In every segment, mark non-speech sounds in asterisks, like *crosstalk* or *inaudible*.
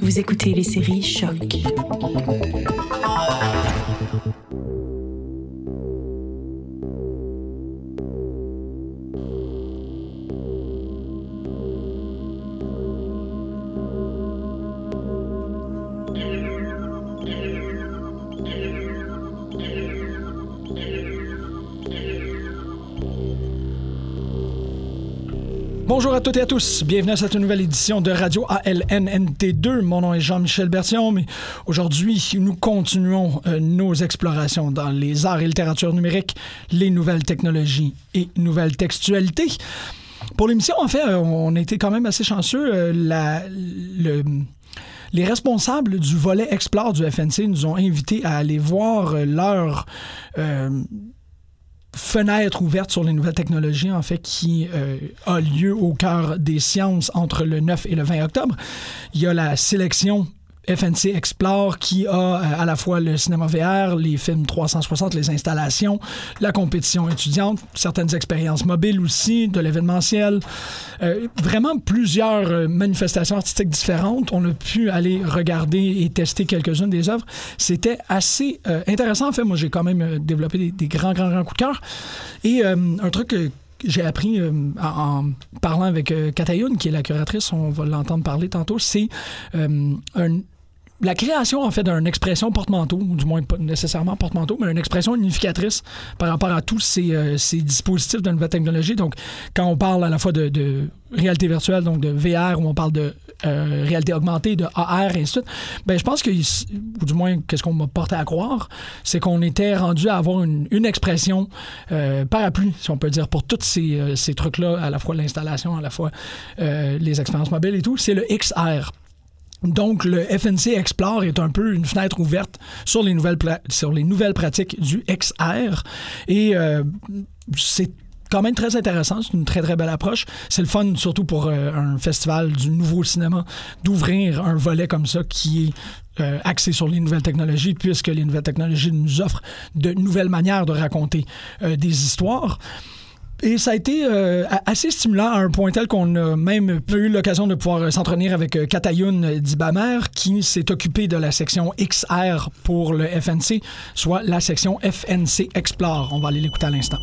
Vous écoutez les séries Choc. Bonjour à toutes et à tous. Bienvenue à cette nouvelle édition de Radio ALNNT2. Mon nom est Jean-Michel Bertillon, mais aujourd'hui, nous continuons euh, nos explorations dans les arts et littérature numérique, les nouvelles technologies et nouvelles textualités. Pour l'émission, en fait, euh, on a été quand même assez chanceux. Euh, les responsables du volet Explore du FNC nous ont invités à aller voir leur fenêtre ouverte sur les nouvelles technologies, en fait, qui euh, a lieu au cœur des sciences entre le 9 et le 20 octobre. Il y a la sélection FNC Explore qui a euh, à la fois le cinéma VR, les films 360, les installations, la compétition étudiante, certaines expériences mobiles aussi, de l'événementiel. Euh, vraiment plusieurs euh, manifestations artistiques différentes. On a pu aller regarder et tester quelques-unes des œuvres. C'était assez intéressant. En fait, moi, j'ai quand même développé des, grands, grands, grands coups de cœur. Et un truc que j'ai appris en, parlant avec euh, Katayoun, qui est la curatrice, on va l'entendre parler tantôt, c'est un- la création, en fait, d'une expression porte-manteau, du moins pas nécessairement porte-manteau, mais une expression unificatrice par rapport à tous ces, euh, dispositifs de nouvelle technologie. Donc, quand on parle à la fois de, réalité virtuelle, donc de VR, ou on parle de euh, réalité augmentée, de AR, et ainsi de suite, ben, je pense que, ou du moins, qu'est-ce qu'on m'a porté à croire, c'est qu'on était rendu à avoir une, expression euh, parapluie, si on peut dire, pour tous ces, ces trucs-là, à la fois l'installation, à la fois les expériences mobiles et tout, c'est le XR. Donc, le FNC Explore est un peu une fenêtre ouverte sur les nouvelles, pratiques du XR. Et euh, c'est quand même très intéressant. C'est une très, très belle approche. C'est le fun, surtout pour euh, un festival du nouveau cinéma, d'ouvrir un volet comme ça qui est euh, axé sur les nouvelles technologies, puisque les nouvelles technologies nous offrent de nouvelles manières de raconter euh, des histoires. Et ça a été euh, assez stimulant à un point tel qu'on a même eu l'occasion de pouvoir euh, s'entretenir avec euh, Katayoun Dibamer, qui s'est occupé de la section XR pour le FNC, soit la section FNC Explore. On va aller l'écouter à l'instant.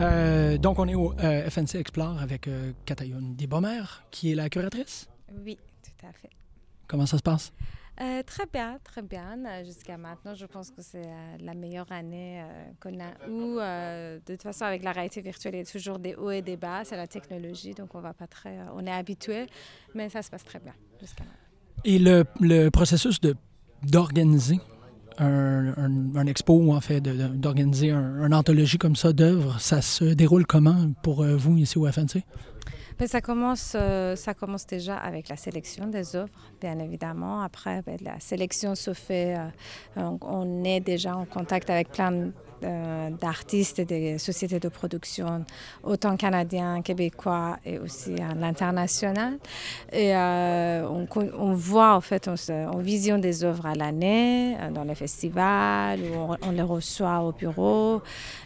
Euh, donc, on est au euh, FNC Explore avec euh, Katayoun Dibamer, qui est la curatrice. Oui, tout à fait. Comment ça se passe? Euh, très bien, très bien. Jusqu'à maintenant, je pense que c'est la meilleure année qu'on a eue. Euh, de toute façon, avec la réalité virtuelle, il y a toujours des hauts et des bas. C'est la technologie, donc on va pas très, on est habitué, mais ça se passe très bien jusqu'à maintenant. Et le, le processus de d'organiser un, un- un expo, en fait, d'organiser un, une anthologie comme ça d'œuvres, ça se déroule comment pour euh, vous ici au FNC? Ben, ça, commence, euh, ça commence déjà avec la sélection des œuvres, bien évidemment. Après, ben, la sélection se fait, euh, on, on est déjà en contact avec plein d'artistes et des sociétés de production, autant canadiens, québécois et aussi à l'international. Et euh, on, voit, en fait, on, visionne des œuvres à l'année, euh, dans les festivals, ou on, les reçoit au bureau.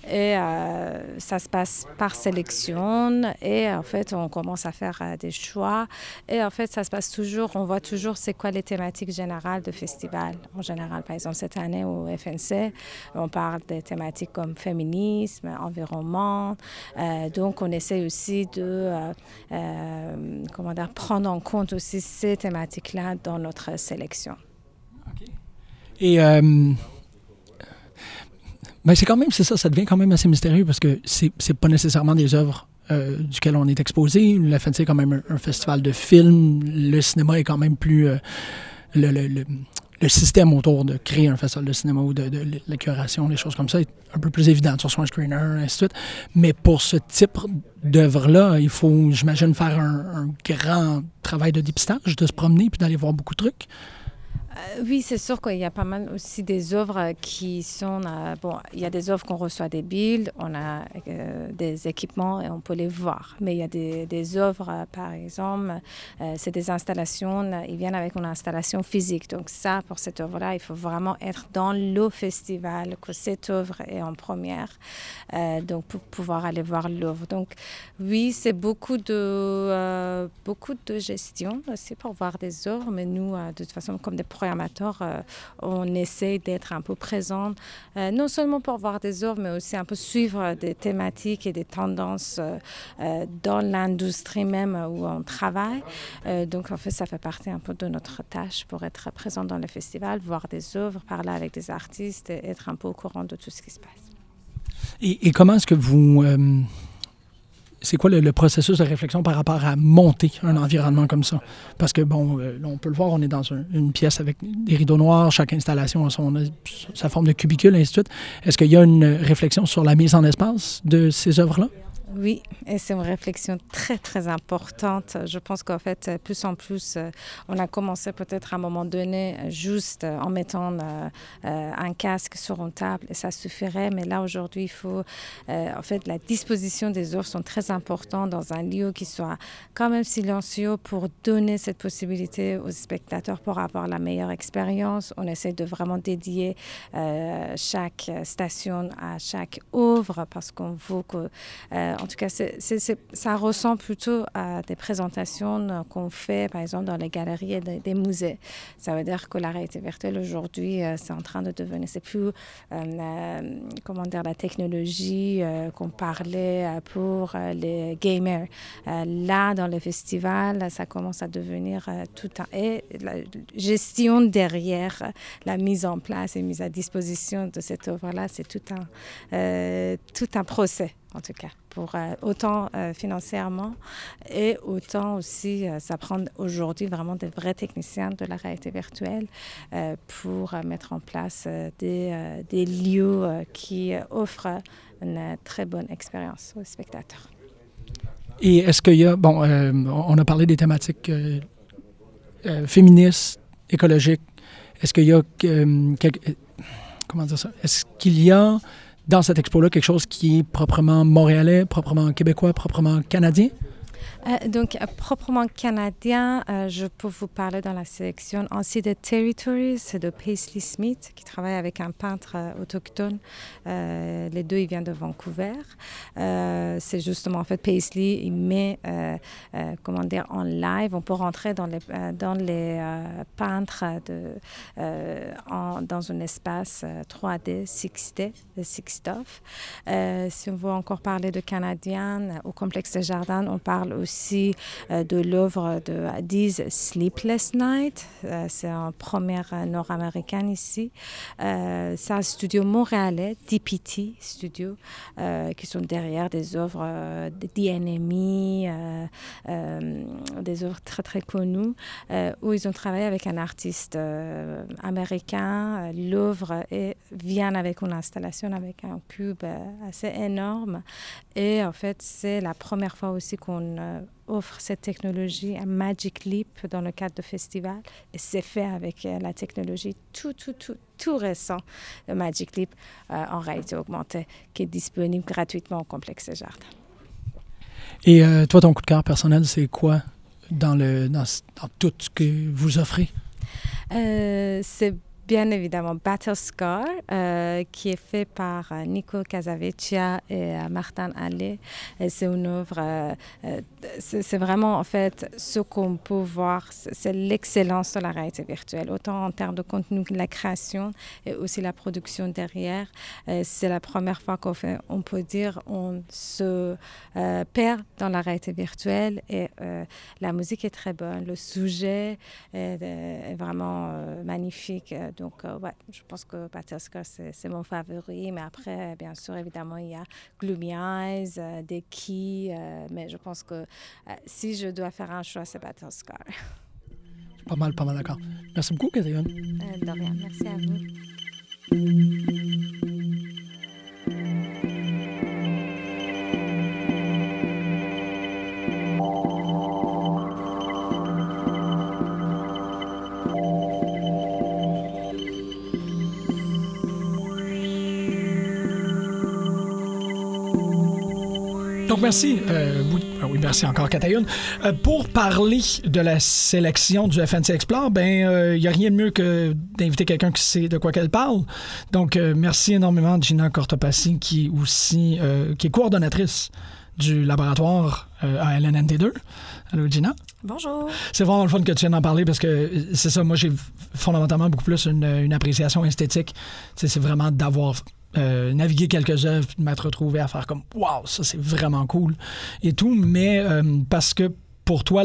Et euh, ça se passe par sélection. Et en fait, on commence à faire euh, des choix. Et en fait, ça se passe toujours, on voit toujours c'est quoi les thématiques générales de festival. En général, par exemple, cette année au FNC, on parle des thématiques comme féminisme, environnement. Euh, donc, on essaie aussi de euh, euh, comment dire, prendre en compte aussi ces thématiques-là dans notre sélection. Et euh, ben c'est quand même, c'est ça, ça devient quand même assez mystérieux parce que c'est c'est pas nécessairement des œuvres duquel on est exposé. Le FNC est quand même un, festival de films. Le cinéma est quand même plus... le- le- le système autour de créer un festival de cinéma ou de, de la curation, les choses comme ça, est un peu plus évident. Tu reçois screener, ainsi de suite. Mais pour ce type d'œuvre-là, il faut, j'imagine, faire un, un grand travail de dépistage, de se promener puis d'aller voir beaucoup de trucs. Euh, oui, c'est sûr qu'il y a pas mal aussi des œuvres qui sont. Euh, bon, il y a des œuvres qu'on reçoit des builds, on a euh, des équipements et on peut les voir. Mais il y a des, œuvres, par exemple, c'est des installations, ils viennent avec une installation physique. Donc, ça, pour cette œuvre-là, il faut vraiment être dans le festival, que cette œuvre est en première, donc pour pouvoir aller voir l'œuvre. Donc, oui, c'est beaucoup de, beaucoup de gestion aussi pour voir des œuvres, mais nous, de toute façon, comme des programmateurs, euh, on essaie d'être un peu présent, euh, non seulement pour voir des œuvres, mais aussi un peu suivre des thématiques et des tendances euh, dans l'industrie même où on travaille. donc, en fait, ça fait partie un peu de notre tâche pour être présent dans le festival, voir des œuvres, parler avec des artistes être un peu au courant de tout ce qui se passe. Et comment est-ce que vous c'est quoi le, processus de réflexion par rapport à monter un environnement comme ça? Parce que, bon, euh, on peut le voir, on est dans une pièce avec des rideaux noirs, chaque installation a, son, sa forme de cubicule, et ainsi de suite. Est-ce qu'il y a une réflexion sur la mise en espace de ces œuvres-là? Oui, et c'est une réflexion très, très importante. Je pense qu'en fait, plus en plus, euh, on a commencé peut-être à un moment donné juste en mettant euh, euh, un casque sur une table et ça suffirait. Mais là, aujourd'hui, il faut, en fait, la disposition des œuvres sont très importantes dans un lieu qui soit quand même silencieux pour donner cette possibilité aux spectateurs pour avoir la meilleure expérience. On essaie de vraiment dédier chaque station à chaque œuvre parce qu'on veut que en tout cas, ça ressemble plutôt à des présentations qu'on fait, par exemple, dans les galeries et des, musées. Ça veut dire que la réalité virtuelle aujourd'hui, euh, c'est en train de devenir, c'est plus, euh, comment dire, la technologie euh, qu'on parlait pour les gamers. là, dans le festival, ça commence à devenir tout un. Et la gestion derrière la mise en place et mise à disposition de cette œuvre-là, c'est tout tout un procès en tout cas, pour euh, autant euh, financièrement et autant aussi, euh, ça prend aujourd'hui vraiment des vrais techniciens de la réalité virtuelle pour mettre en place des, lieux qui offrent une très bonne expérience aux spectateurs. Et est-ce qu'il y a, bon, on a parlé des thématiques féministes, écologiques. Est-ce qu'il y a, comment dire ça, est-ce qu'il y a dans cette expo-là quelque chose qui est proprement montréalais, proprement québécois, proprement canadien? Euh, donc, euh, proprement canadien, euh, je peux vous parler dans la sélection aussi de Territories, c'est de Paisley Smith, qui travaille avec un peintre autochtone. les deux, ils viennent de Vancouver. c'est justement, en fait, Paisley, il met, comment dire, en live. On peut rentrer dans les, dans les peintres de, dans un espace 3D, 6D, de Six Stuff. si on veut encore parler de canadien, au complexe de Jardin, on parle aussi aussi euh, de l'œuvre de Adiz Sleepless Night. Euh, c'est un première nord-américaine ici. Euh, c'est un studio montréalais, DPT Studio, qui sont derrière des œuvres de des œuvres très très connues, où ils ont travaillé avec un artiste américain. L'œuvre vient avec une installation avec un cube assez énorme. Et en fait, c'est la première fois aussi qu'on offre cette technologie, un Magic Leap dans le cadre de festival. Et c'est fait avec euh, la technologie tout, tout, tout, tout récent, le Magic Leap euh, en réalité augmentée, qui est disponible gratuitement au complexe des jardins. Et euh, toi, ton coup de cœur personnel, c'est quoi dans, le, dans, dans, tout ce que vous offrez? c'est bien évidemment Battle Scar, euh, qui est fait par euh, Nico Casavecchia et euh, Martin Allais. C'est une œuvre, c'est vraiment en fait ce qu'on peut voir, c'est l'excellence de la réalité virtuelle, autant en termes de contenu que la création et aussi la production derrière. c'est la première fois qu'on fait, on peut dire, on se perd dans la réalité virtuelle et la musique est très bonne, le sujet est vraiment magnifique donc, euh, ouais, je pense que Batesca, c'est mon favori. Mais après, bien sûr, évidemment, il y a Gloomy Eyes, euh, Deki. Euh, mais je pense que si je dois faire un choix, c'est Battlescar. *laughs* Pas mal, pas mal d'accord. Merci beaucoup, Catherine. de rien, merci à vous. Donc, merci. Euh, oui, ah oui, merci encore, Katayoun. Euh, pour parler de la sélection du FNC Explore, ben, il euh, n'y a rien de mieux que d'inviter quelqu'un qui sait de quoi qu'elle parle. Donc, euh, merci énormément, Gina Cortopassi, qui est aussi qui est coordonnatrice du laboratoire à LNNT2. Allô, Gina? Bonjour. C'est vraiment le fun que tu viennes d'en parler parce que c'est ça, moi j'ai fondamentalement beaucoup plus une, une appréciation esthétique. C'est vraiment d'avoir euh, navigué quelques œuvres, puis de m'être retrouvé à faire comme Waouh, ça c'est vraiment cool et tout. Mais euh, parce que pour toi,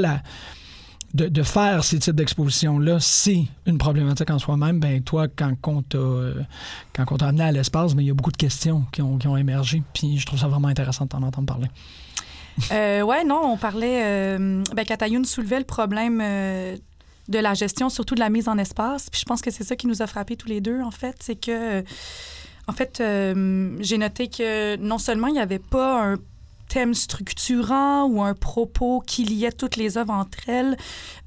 de, faire ces types d'expositions-là, c'est une problématique en soi-même. Ben toi, quand on t'a euh, amené à l'espace, ben, il y a beaucoup de questions qui ont, qui ont émergé. Puis je trouve ça vraiment intéressant de t'en entendre parler. Euh, ouais, non, on parlait. Euh, ben, Katayoun soulevait le problème euh, de la gestion, surtout de la mise en espace. Puis je pense que c'est ça qui nous a frappés tous les deux, en fait. C'est que, en fait, euh, j'ai noté que non seulement il n'y avait pas un thème structurant ou un propos qui liait toutes les œuvres entre elles.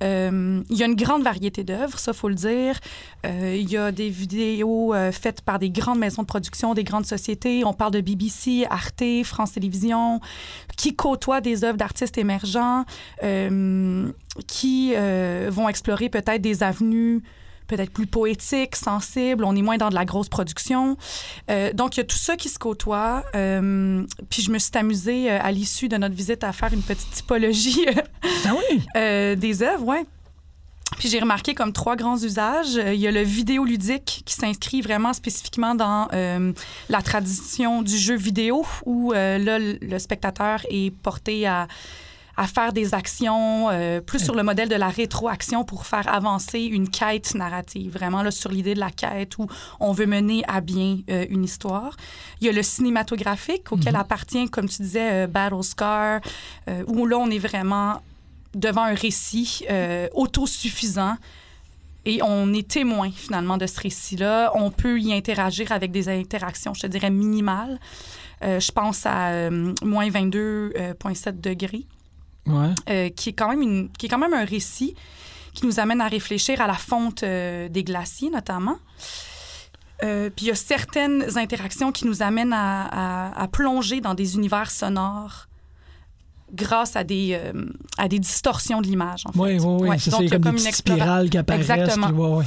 Euh, il y a une grande variété d'œuvres, ça faut le dire. Euh, il y a des vidéos faites par des grandes maisons de production, des grandes sociétés. On parle de BBC, Arte, France Télévisions, qui côtoient des œuvres d'artistes émergents, qui vont explorer peut-être des avenues peut-être plus poétiques, sensibles. On est moins dans de la grosse production. Euh, donc, il y a tout ça qui se côtoie. Euh, puis, je me suis amusée euh, à l'issue de notre visite à faire une petite typologie Ah oui? *laughs* euh, des œuvres, ouais. Puis j'ai remarqué comme trois grands usages. Il y a le vidéoludique qui s'inscrit vraiment spécifiquement dans euh, la tradition du jeu vidéo où euh, là, le spectateur est porté à, à faire des actions euh, plus sur le modèle de la rétroaction pour faire avancer une quête narrative, vraiment là, sur l'idée de la quête où on veut mener à bien euh, une histoire. Il y a le cinématographique auquel appartient, comme tu disais, euh, Battle Scar, euh, où là, on est vraiment devant un récit autosuffisant et on est témoin finalement de ce récit-là. On peut y interagir avec des interactions, je te dirais, minimales. Je pense à moins 22,7 degrés, Ouais. euh, qui, est quand même une, qui est quand même un récit qui nous amène à réfléchir à la fonte euh, des glaciers, notamment. Euh, puis il y a certaines interactions qui nous amènent à, à- à plonger dans des univers sonores grâce à des, euh, à des distorsions de l'image. En fait. Oui, oui, oui. Ouais, c'est comme des une petites spirales qui apparaissent. Exactement. puis ouais, ouais.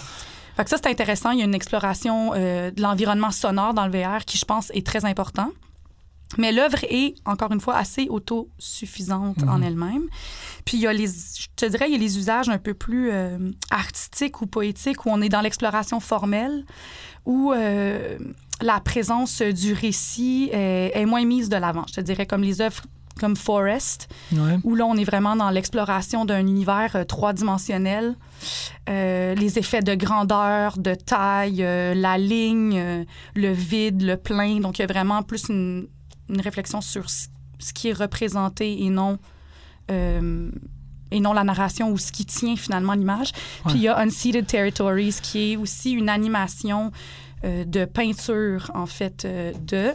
Fait que ça, c'est intéressant. Il y a une exploration euh, de l'environnement sonore dans le VR qui, je pense, est très important. Mais l'œuvre est, encore une fois, assez autosuffisante en elle-même. Puis il y a les, je te dirais, il y a les usages un peu plus euh, artistiques ou poétiques où on est dans l'exploration formelle, où euh, la présence du récit est, est moins mise de l'avant. Je te dirais comme les œuvres comme Forest, Ouais. où là, on est vraiment dans l'exploration d'un univers euh, trois-dimensionnel. Euh, les effets de grandeur, de taille, euh, la ligne, euh, le vide, le plein. Donc, il y a vraiment plus une, une réflexion sur ce, qui est représenté et non, euh, et non la narration ou ce qui tient finalement l'image. Puis, il y a Unceded Territories, qui est aussi une animation euh, de peinture, en fait, euh, de,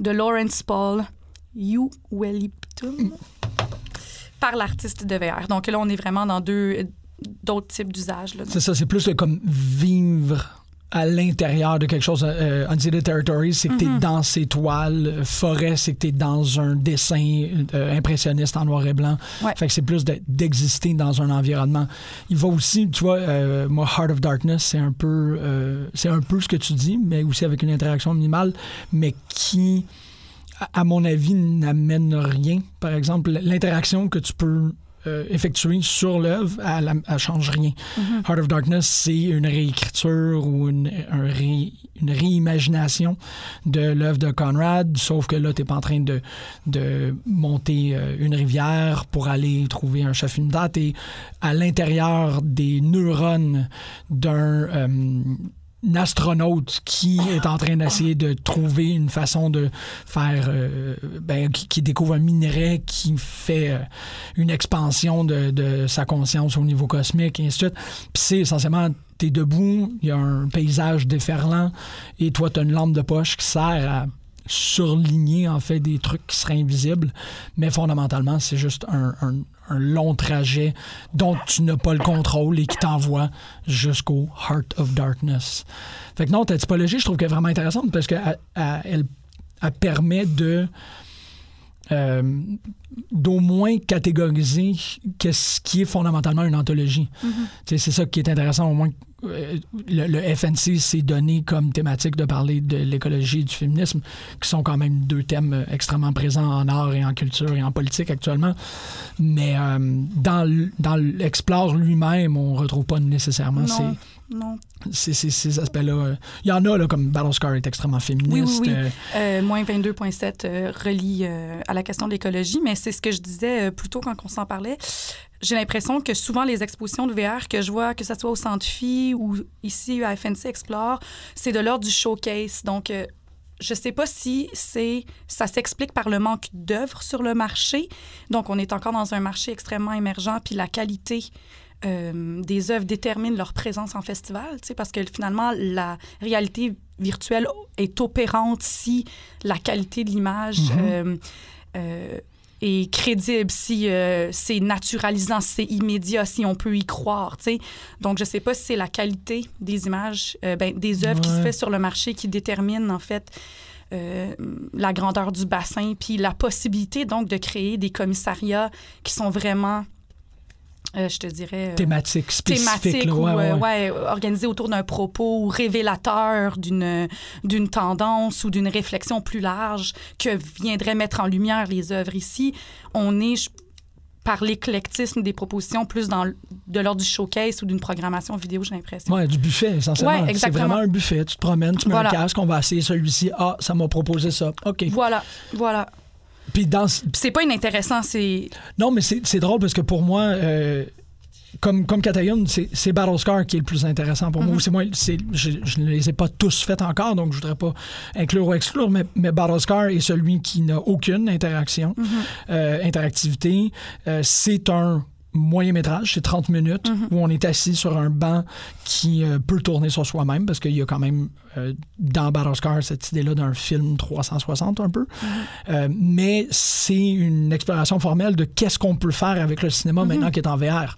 de Lawrence Paul Uweliptum par l'artiste de VR. Donc là, on est vraiment dans deux d'autres types d'usages. C'est ça, c'est plus le comme vivre à l'intérieur de quelque chose. Euh, Unceded Territories, c'est que t'es dans ces toiles. Euh, Forêt, c'est que t'es dans un dessin euh, impressionniste en noir et blanc. Ouais. Fait que c'est plus de- d'exister dans un environnement. Il va aussi, tu vois, euh, moi, Heart of Darkness, c'est un peu, euh, c'est un peu ce que tu dis, mais aussi avec une interaction minimale, mais qui, à mon avis, n'amène rien. Par exemple, l'interaction que tu peux euh, effectuer sur l'œuvre, elle, elle change rien. Heart of Darkness, c'est une réécriture ou une, un ré- une réimagination de l'œuvre de Conrad, sauf que là, tu n'es pas en train de, de monter euh, une rivière pour aller trouver un chef une date. Et à l'intérieur des neurones d'un euh, astronaute qui est en train d'essayer de trouver une façon de faire, euh, ben, qui, découvre un minerai qui fait euh, une expansion de, de sa conscience au niveau cosmique, et ainsi de suite. Puis c'est essentiellement, tu es debout, il y a un paysage déferlant, et toi, tu as une lampe de poche qui sert à surligner en fait des trucs qui seraient invisibles, mais fondamentalement, c'est juste un, un- long trajet dont tu n'as pas le contrôle et qui t'envoie jusqu'au Heart of Darkness. Fait que non, ta typologie, je trouve qu'elle est vraiment intéressante parce qu'elle elle, elle permet de euh, d'au moins catégoriser qu'est-ce qui est fondamentalement une anthologie. Mm-hmm. C'est ça qui est intéressant, au moins euh, le, le FNC s'est donné comme thématique de parler de l'écologie et du féminisme, qui sont quand même deux thèmes euh, extrêmement présents en art et en culture et en politique actuellement. Mais euh, dans, l'Explore lui-même, on retrouve pas nécessairement ces, Non, ces, ces- ces aspects-là. Euh, Il y en a, là, comme Battlescar est extrêmement féministe. oui. euh, Euh, moins 22.7 euh, relie euh, à la question de l'écologie, mais c'est ce que je disais plus tôt quand on s'en parlait. J'ai l'impression que souvent les expositions de VR que je vois, que ce soit au Centre Phi ou ici à FNC Explore, c'est de l'ordre du showcase. Donc, je sais pas si c'est ça s'explique par le manque d'œuvres sur le marché. Donc, on est encore dans un marché extrêmement émergent, puis la qualité euh, des œuvres détermine leur présence en festival, tu sais, parce que finalement, la réalité virtuelle est opérante si la qualité de l'image Mhm. euh, euh, est crédible, si euh, c'est naturalisant, si c'est immédiat, si on peut y croire, tu sais. Donc, je sais pas si c'est la qualité des images, ben, des œuvres qui se fait sur le marché qui détermine, en fait, euh, la grandeur du bassin, puis la possibilité, donc, de créer des commissariats qui sont vraiment, euh, je te dirais... euh, thématique spécifique. thématique là, ou ouais, euh, ouais. ouais, organisé autour d'un propos ou révélateur d'une d'une tendance ou d'une réflexion plus large que viendraient mettre en lumière les œuvres ici. On est je- par l'éclectisme des propositions plus dans de l'ordre du showcase ou d'une programmation vidéo, j'ai l'impression. Ouais, du buffet, essentiellement. Ouais, c'est exactement. vraiment un buffet. Tu te promènes, tu mets Voilà. un casque, on va essayer celui-ci. Ah, ça m'a proposé ça. OK. Voilà, voilà. Puis dans, c'est pas inintéressant, c'est Non, mais c'est drôle parce que pour moi, euh, comme, comme Katayun, c'est Battlescar qui est le plus intéressant pour Mhm. moi. C'est moi je, je ne les ai pas tous faits encore, donc je voudrais pas inclure ou exclure, mais, mais Battlescar est celui qui n'a aucune interaction, Mhm. euh, interactivité. Euh, c'est un moyen métrage, c'est 30 minutes, Mhm. où on est assis sur un banc qui euh, peut tourner sur soi-même, parce qu'il y a quand même euh, dans Battlescar cette idée-là d'un film 360 un peu. Euh, mais c'est une exploration formelle de qu'est-ce qu'on peut faire avec le cinéma maintenant qu'il est en VR.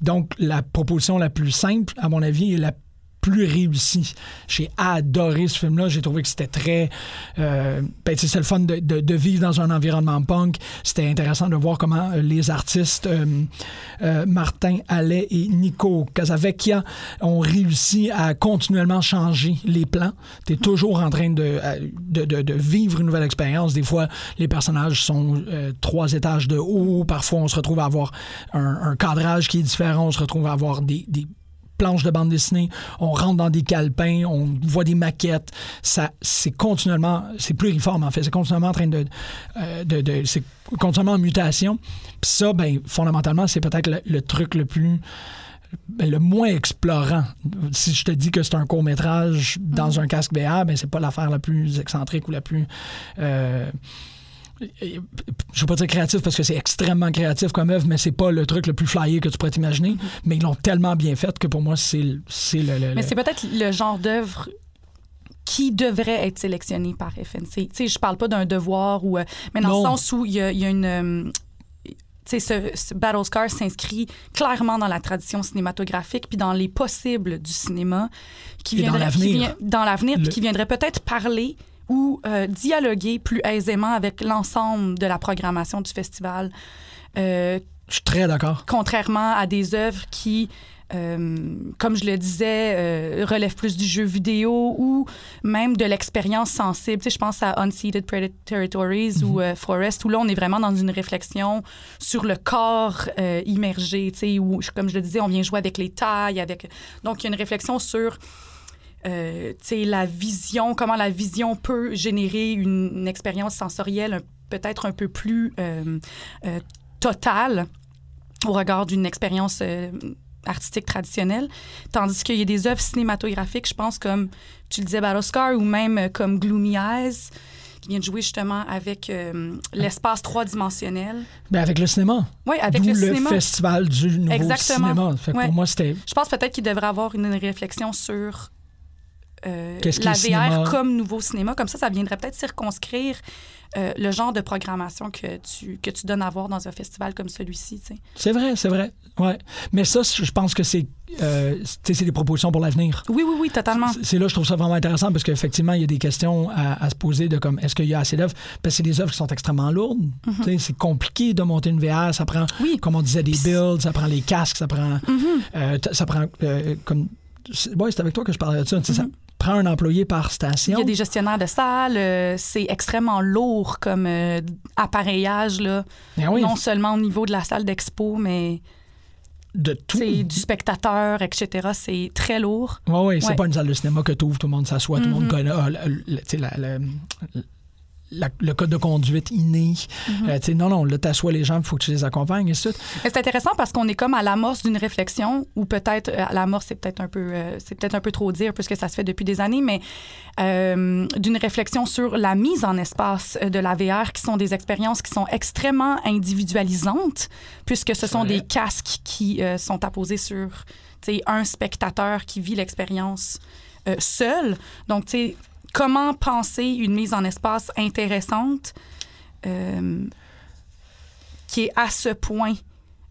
Donc, la proposition la plus simple, à mon avis, est la plus réussie. J'ai adoré ce film-là. J'ai trouvé que c'était très... Euh, ben, c'est le fun de, vivre dans un environnement punk. C'était intéressant de voir comment euh, les artistes euh, euh, Martin Allais et Nico Casavecchia ont réussi à continuellement changer les plans. Tu es toujours en train de, vivre une nouvelle expérience. Des fois, les personnages sont trois étages de haut. Parfois, on se retrouve à avoir un, cadrage qui est différent. On se retrouve à avoir des planches de bande dessinée, on rentre dans des calepins, on voit des maquettes. Ça, c'est continuellement, c'est pluriforme en fait, c'est continuellement en train de, euh, de, de- c'est continuellement en mutation. Puis ça, ben, fondamentalement, c'est peut-être le, le truc le plus ben, le moins explorant. Si je te dis que c'est un court métrage dans un casque VR, ben c'est pas l'affaire la plus excentrique ou la plus euh, je veux pas dire créatif parce que c'est extrêmement créatif comme œuvre, mais c'est pas le truc le plus flyé que tu pourrais t'imaginer. Mais ils l'ont tellement bien fait que pour moi, c'est le- le, le- Mais c'est peut-être le genre d'œuvre qui devrait être sélectionné par FNC. Tu sais, je parle pas d'un devoir ou, euh, mais dans Non. le sens où il y a, il y a une euh, ce, ce Battle Scar s'inscrit clairement dans la tradition cinématographique puis dans les possibles du cinéma qui dans viendrait- qui l'avenir. vient- dans l'avenir puis qui viendrait peut-être parler ou euh, dialoguer plus aisément avec l'ensemble de la programmation du festival. Euh, Je suis très d'accord. contrairement à des œuvres qui, euh, comme je le disais, relèvent plus du jeu vidéo ou même de l'expérience sensible. Tu sais, je pense à Predi- Territories ou euh, Forest, où là, on est vraiment dans une réflexion sur le corps immergé, tu sais, où, comme je le disais, on vient jouer avec les tailles, avec... Donc, il y a une réflexion sur... euh, la vision, comment la vision peut générer une, une expérience sensorielle peut-être un peu plus euh, euh, totale au regard d'une expérience euh, artistique traditionnelle. Tandis qu'il y a des œuvres cinématographiques, je pense, comme tu le disais, Battlescar, ou même comme Gloomy Eyes, qui vient de jouer justement avec euh, l'espace trois-dimensionnel. Ben avec le cinéma. Oui, avec le, le, cinéma. festival du nouveau Exactement. cinéma. Fait que Ouais. Pour moi, c'était Je pense peut-être qu'il devrait avoir une réflexion sur euh, la VR cinéma? comme nouveau cinéma. Comme ça, ça viendrait peut-être circonscrire euh, le genre de programmation que tu, que tu donnes à voir dans un festival comme celui-ci. tu sais. C'est vrai, c'est vrai. Ouais. Mais ça, je pense que c'est euh, c'est des propositions pour l'avenir. Oui, oui, oui, totalement. C'est- là que je trouve ça vraiment intéressant parce qu'effectivement, il y a des questions à, à se poser de comme est-ce qu'il y a assez d'œuvres? Parce que c'est des œuvres qui sont extrêmement lourdes. Sais, C'est compliqué de monter une VR. Ça prend, Mhm. Oui. comme on disait, des builds, ça prend les casques, ça prend. euh, t- ça prend. euh, comme. c'est- Ouais, c'est avec toi que je parlais de ça. Ça prend un employé par Il station. y a des gestionnaires de salles, euh, c'est extrêmement lourd comme euh, appareillage, là. Ah oui, non seulement au niveau de la salle d'expo, mais de tout. du spectateur, etc. C'est très lourd. Oui, oui, c'est Ouais. pas une salle de cinéma que tu ouvres, tout le monde s'assoit, tout le monde Mhm. connaît ah, le, le- tu sais, la- la- la- le code de conduite inné. Mhm. Euh, non, non, là, t'assois les gens, il faut que tu les accompagnes et c'est intéressant parce qu'on est comme à l'amorce d'une réflexion, ou peut-être euh, à l'amorce, c'est peut-être un peu, euh, c'est peut-être un peu trop dire puisque ça se fait depuis des années, mais euh, d'une réflexion sur la mise en espace euh, de la VR, qui sont des expériences qui sont extrêmement individualisantes, puisque ce sont des casques qui euh, sont apposés sur, un spectateur qui vit l'expérience euh, seul. Donc, tu sais, comment penser une mise en espace intéressante euh, qui est à ce point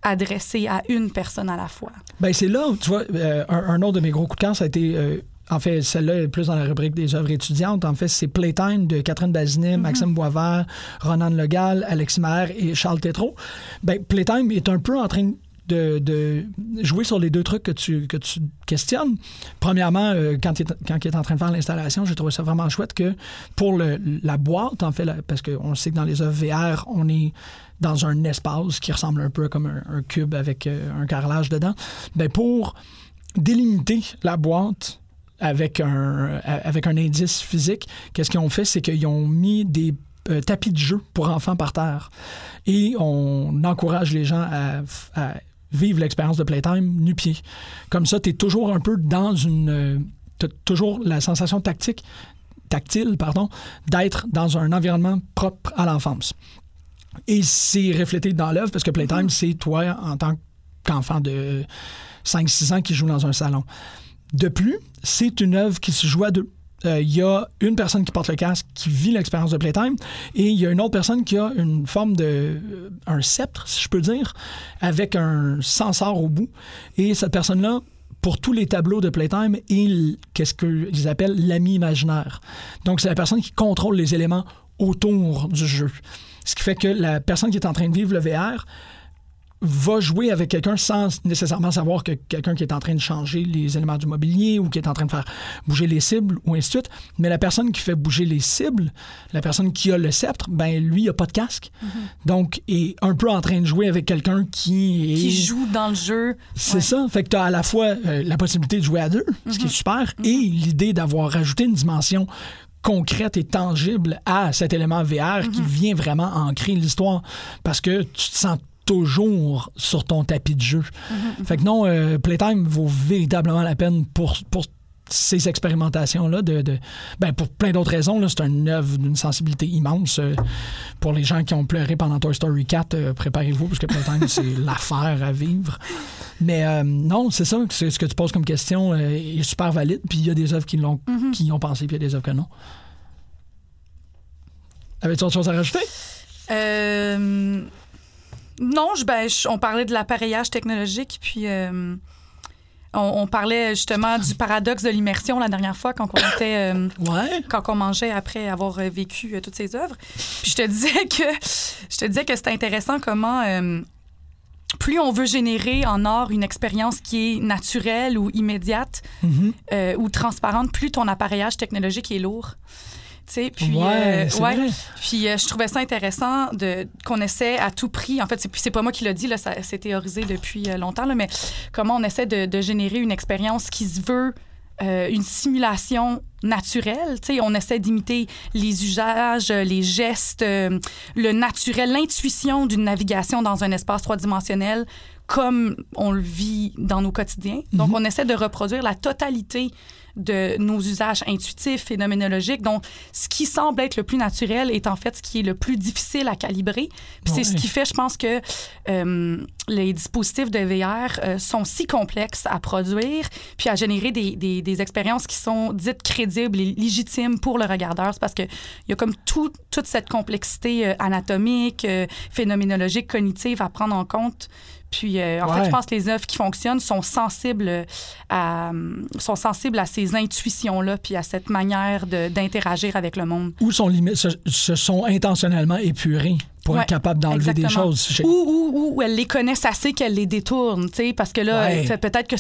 adressée à une personne à la fois? Ben, c'est là, où, tu vois, euh, un, un autre de mes gros coups de cœur, ça a été. euh, en fait, celle-là est plus dans la rubrique des œuvres étudiantes. En fait, c'est Playtime de Catherine Bazinet, Maxime Boisvert, Ronan Legal, Alexis Maher et Charles Tétrault. Ben, Playtime est un peu en train de, jouer sur les deux trucs que tu, que tu questionnes. Premièrement, euh, quand, il est, quand il est en train de faire l'installation, j'ai trouvé ça vraiment chouette que pour le- la boîte, en fait, parce qu'on sait que dans les œuvres VR, on est dans un espace qui ressemble un peu comme un, cube avec euh, un carrelage dedans. Ben pour délimiter la boîte avec un, avec un indice physique, qu'est-ce qu'ils ont fait, c'est qu'ils ont mis des euh, tapis de jeu pour enfants par terre. Et on encourage les gens à vivre l'expérience de Playtime nu-pied. Comme ça, tu es toujours un peu dans une... euh, t'as toujours la sensation tactique, tactile pardon, d'être dans un environnement propre à l'enfance. Et c'est reflété dans l'œuvre parce que Playtime, c'est toi en tant qu'enfant de 5-6 ans qui joue dans un salon. De plus, c'est une œuvre qui se joue à deux. Euh, Il y a une personne qui porte le casque qui vit l'expérience de Playtime et il y a une autre personne qui a une forme de. euh, un sceptre, si je peux dire, avec un sensor au bout. Et cette personne-là, pour tous les tableaux de Playtime, il qu'est-ce qu'ils appellent l'ami imaginaire. Donc, c'est la personne qui contrôle les éléments autour du jeu. Ce qui fait que la personne qui est en train de vivre le VR va jouer avec quelqu'un sans nécessairement savoir que quelqu'un qui est en train de changer les éléments du mobilier ou qui est en train de faire bouger les cibles ou ainsi de suite. Mais la personne qui fait bouger les cibles, la personne qui a le sceptre, ben lui, il a pas de casque. Donc, est un peu en train de jouer avec quelqu'un qui est... Qui joue dans le jeu. C'est Ouais. ça. Fait que tu as à la fois euh, la possibilité de jouer à deux, ce qui est super, et l'idée d'avoir rajouté une dimension concrète et tangible à cet élément VR qui vient vraiment ancrer l'histoire parce que tu te sens toujours sur ton tapis de jeu. Fait que non, euh, Playtime vaut véritablement la peine pour, pour ces expérimentations-là, de, de- ben pour plein d'autres raisons. là, C'est une œuvre d'une sensibilité immense. euh, pour les gens qui ont pleuré pendant Toy Story 4, euh, préparez-vous, parce que Playtime, *laughs* c'est l'affaire à vivre. Mais euh, non, c'est ça, c'est ce que tu poses comme question euh, est super valide. Puis il y a des œuvres qui l'ont qui y ont pensé, puis il y a des œuvres que non. Avais-tu autre chose à rajouter? Euh, non, je, ben, je- on parlait de l'appareillage technologique, puis euh, on, on parlait justement du paradoxe de l'immersion la dernière fois quand on était. euh, Ouais. quand on mangeait après avoir euh, vécu euh, toutes ces œuvres. Puis je te disais que je te disais que c'était intéressant comment plus on veut générer en art une expérience qui est naturelle ou immédiate Mhm. euh, ou transparente, plus ton appareillage technologique est lourd. Puis ouais, euh, c'est ouais. Puis euh, je trouvais ça intéressant de qu'on essaie à tout prix. En fait, c'est c'est pas moi qui l'a dit là, ça s'est théorisé depuis euh, longtemps là, mais comment on essaie de, de générer une expérience qui se veut euh, une simulation naturelle. Tu sais, on essaie d'imiter les usages, les gestes, euh, le naturel, l'intuition d'une navigation dans un espace trois-dimensionnel comme on le vit dans nos quotidiens. Donc, Mhm. on essaie de reproduire la totalité de nos usages intuitifs, phénoménologiques. Donc, ce qui semble être le plus naturel est en fait ce qui est le plus difficile à calibrer. Puis c'est ce qui fait, je pense, que euh, les dispositifs de VR euh, sont si complexes à produire puis à générer des, des- des expériences qui sont dites crédibles et légitimes pour le regardeur. C'est parce qu'il y a comme tout, toute cette complexité euh, anatomique, phénoménologique, cognitive à prendre en compte. Puis, euh, en Ouais. fait, je pense que les œuvres qui fonctionnent sont sensibles à, sont sensibles à ces intuitions-là, puis à cette manière d'interagir avec le monde. Ou sont se, se sont intentionnellement épurés pour Ouais, être capables d'enlever des choses. Ou, ou, ou elles les connaissent assez qu'elles les détournent, tu sais, parce que là, Ouais. peut-être que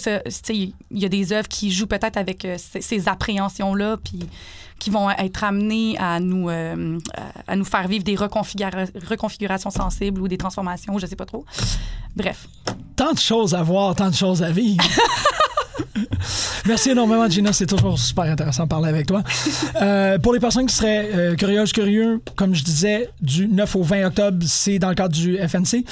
il y a des œuvres qui jouent peut-être avec euh, ces, ces appréhensions-là, puis qui vont être amenées à nous, euh, à à nous faire vivre des reconfigura- reconfigurations sensibles ou des transformations, je sais pas trop. Bref. Tant de choses à voir, tant de choses à vivre. *laughs* *laughs* Merci énormément, Gina. C'est toujours super intéressant de parler avec toi. Euh, pour les personnes qui seraient euh, curieuses, curieux, comme je disais, du 9 au 20 octobre, c'est dans le cadre du FNC.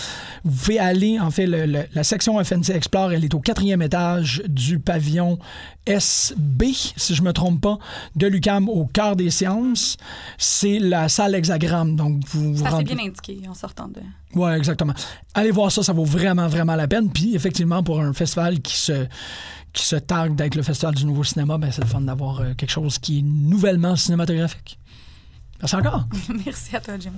Vous pouvez aller, en fait, le- le- la section FNC Explore, elle est au quatrième étage du pavillon SB, si je me trompe pas, de l'UCAM au cœur des séances. C'est la salle hexagramme. Donc, vous vous Ça c'est bien indiqué en sortant de. oui, exactement. Allez voir ça, ça vaut vraiment, vraiment la peine. Puis, effectivement, pour un festival qui se, qui se targue d'être le festival du nouveau cinéma, ben, c'est le fun d'avoir euh, quelque chose qui est nouvellement cinématographique. Merci encore. *laughs* Merci à toi, Jim.